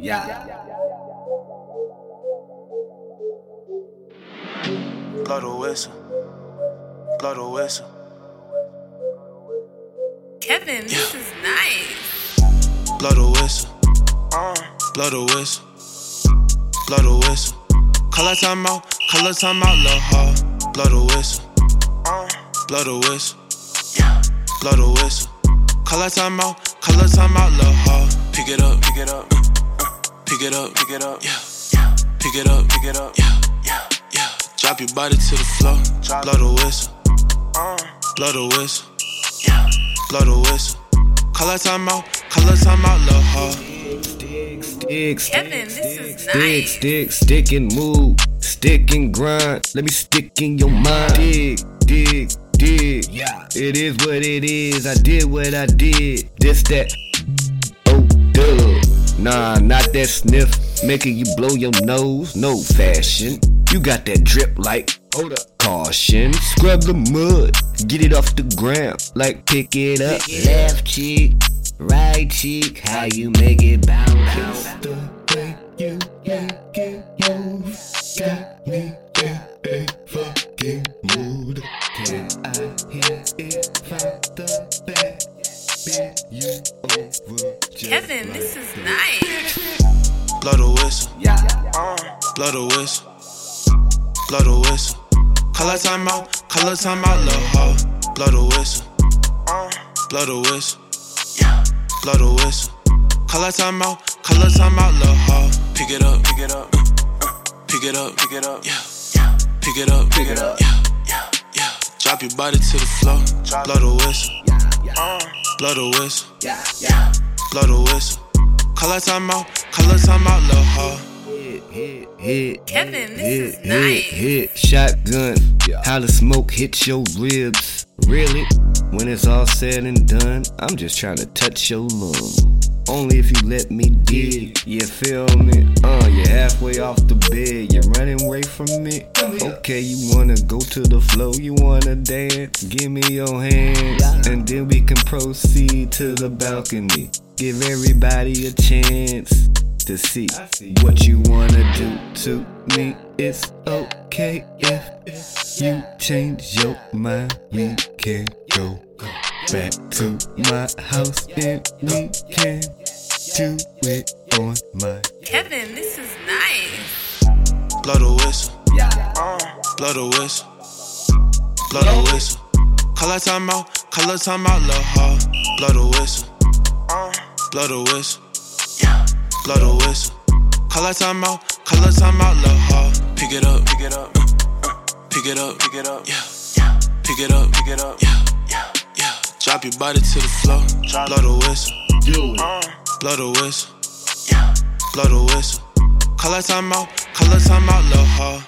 Yeah. Blow the whistle. Blow the whistle. Kevin, this is nice. Blow the whistle. Uh, blow the whistle. Blow the whistle. Color time out. Color time out, lil' hard. Blow the whistle. Uh, blow the whistle. Yeah. Blow the whistle. Color time out. Color time out, lil' hard. Pick it up. Pick it up. Pick it up. Pick it up. Yeah. Yeah. Pick it up. Pick it up. Yeah. Yeah. Yeah. Drop your body to the floor. Blow the whistle. Uh, blow the whistle. Yeah. Blow the whistle. Color time out. Color time out, lil' hard. Stick, stick, stick, Kevin, this is stick, nice. stick, stick and move, stick and grind. Let me stick in your mind. Dig, dig, dig. Yeah. It is what it is. I did what I did. This that. Nah, not that sniff. Making you blow your nose. No fashion. You got that drip like. Hold up. Caution. Scrub the mud. Get it off the ground. Like pick it up. Left cheek. Right cheek. How you make it bounce. The way you make it move. Got me in a fucking mood. Can I hear it from the Kevin, this is nice. Blow the whistle. Yeah. Uh, blow the whistle. Blow the whistle. Color time out. Color time out, lil' hard. Blow the whistle. Uh, blow the whistle. Yeah. Blow the whistle. Color time out. Color time out, lil' hard. Pick it up. Pick it up. Pick it up. Pick it up. Yeah. Yeah. Pick it up. Pick it up. Yeah. Yeah. Yeah. Drop your body to the floor. Blow the whistle. Uh, blow the whistle. Yeah. Yeah. Blow the whistle. Color time out. Color time out, lil' hard. Hit, hit, hit. Kevin, this hit, is hit, nice. Hit, shotgun. How the smoke hits your ribs. Really? When it's all said and done, I'm just trying to touch your lung. Only if you let me dig. You feel me? Uh, you're halfway off the bed. You're running away from me. Okay, you wanna go to the flow. You wanna dance. Give me your hand. And then we can proceed to the balcony. Give everybody a chance to see what you wanna do to me. It's okay if you change your mind. We can go back to my house and we can do it on my. Kevin, this is nice. Blow the whistle. Blow the whistle. Blow the whistle. Call Color time out. Call Color time out, lil' hard. Blow the whistle. Uh, blow the whistle. Yeah. Blow the whistle. Color time out. Color time out, lil' hard. Pick it up. Pick it up. Uh, uh, pick it up. Pick it up. Yeah. Yeah. Pick it up. Pick it up. Yeah. Yeah. Yeah. Drop your body to the floor. Blow the whistle. Uh, blow the whistle. Yeah. Blow the whistle. Color time out. Color time out, lil' hard.